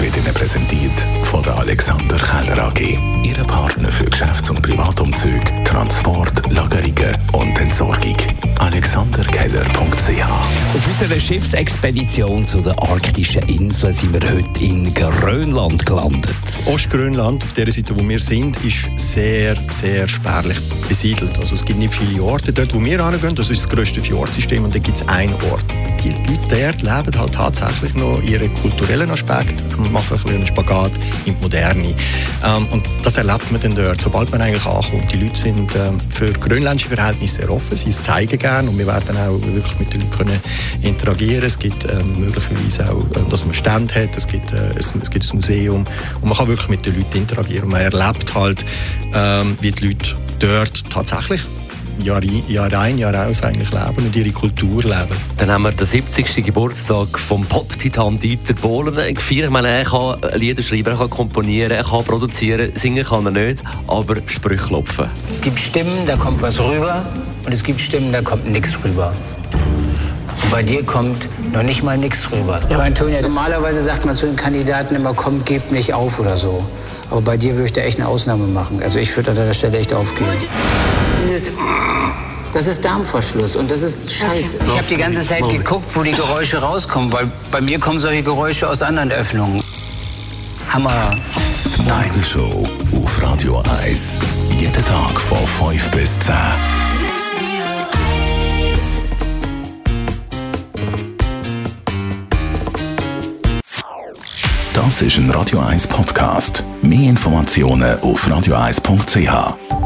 wird Ihnen präsentiert von der Alexander Keller AG. Ihre Partner für Geschäfts- und Privatumzug, Transport, Lagerungen und Entsorgung. AlexanderKeller.ch Auf unserer Schiffsexpedition zu den arktischen Inseln sind wir heute in Grönland gelandet. Ostgrönland, auf der Seite, wo wir sind, ist sehr, sehr spärlich besiedelt. Also es gibt nicht viele Orte dort, wo wir hingehen. Das ist das grösste Fjordsystem und da gibt es einen Ort. Die Leute dort leben halt tatsächlich noch ihren kulturellen Aspekt und machen ein bisschen einen Spagat in die Moderne. Ähm, und das erlebt man dann dort, sobald man eigentlich ankommt. Die Leute sind ähm, für grönländische Verhältnisse sehr offen, sie zeigen gerne und wir werden auch wirklich mit den Leuten können interagieren. Es gibt ähm, möglicherweise auch, äh, dass man Stände hat, es gibt, äh, es, es, gibt ein Museum und man kann wirklich mit den Leuten interagieren. Und man erlebt halt, ähm, wie die Leute dort tatsächlich Jahr, Jahr ein, Jahr aus eigentlich leben und ihre Kultur leben. Dann haben wir den 70. Geburtstag vom Pop-Titan Dieter Bohlen gefeiert. Ich meine, er kann Lieder schreiben, er kann komponieren, er kann produzieren, singen kann er nicht, aber Sprüche klopfen. Es gibt Stimmen, da kommt was rüber und es gibt Stimmen, da kommt nichts rüber. Und bei dir kommt noch nicht mal nichts rüber. Ja, aber Antonia, normalerweise sagt man zu den Kandidaten immer, komm, gebt nicht auf oder so. Aber bei dir würde ich da echt eine Ausnahme machen. Also ich würde an deiner Stelle echt aufgeben. Dieses das ist Darmverschluss und das ist scheiße. Ich habe die ganze Zeit geguckt, wo die Geräusche rauskommen, weil bei mir kommen solche Geräusche aus anderen Öffnungen. Hammer. Die Morgenshow auf Radio 1. Jeden Tag von 5 bis 10. Das ist ein Radio 1 Podcast. Mehr Informationen auf radio1.ch.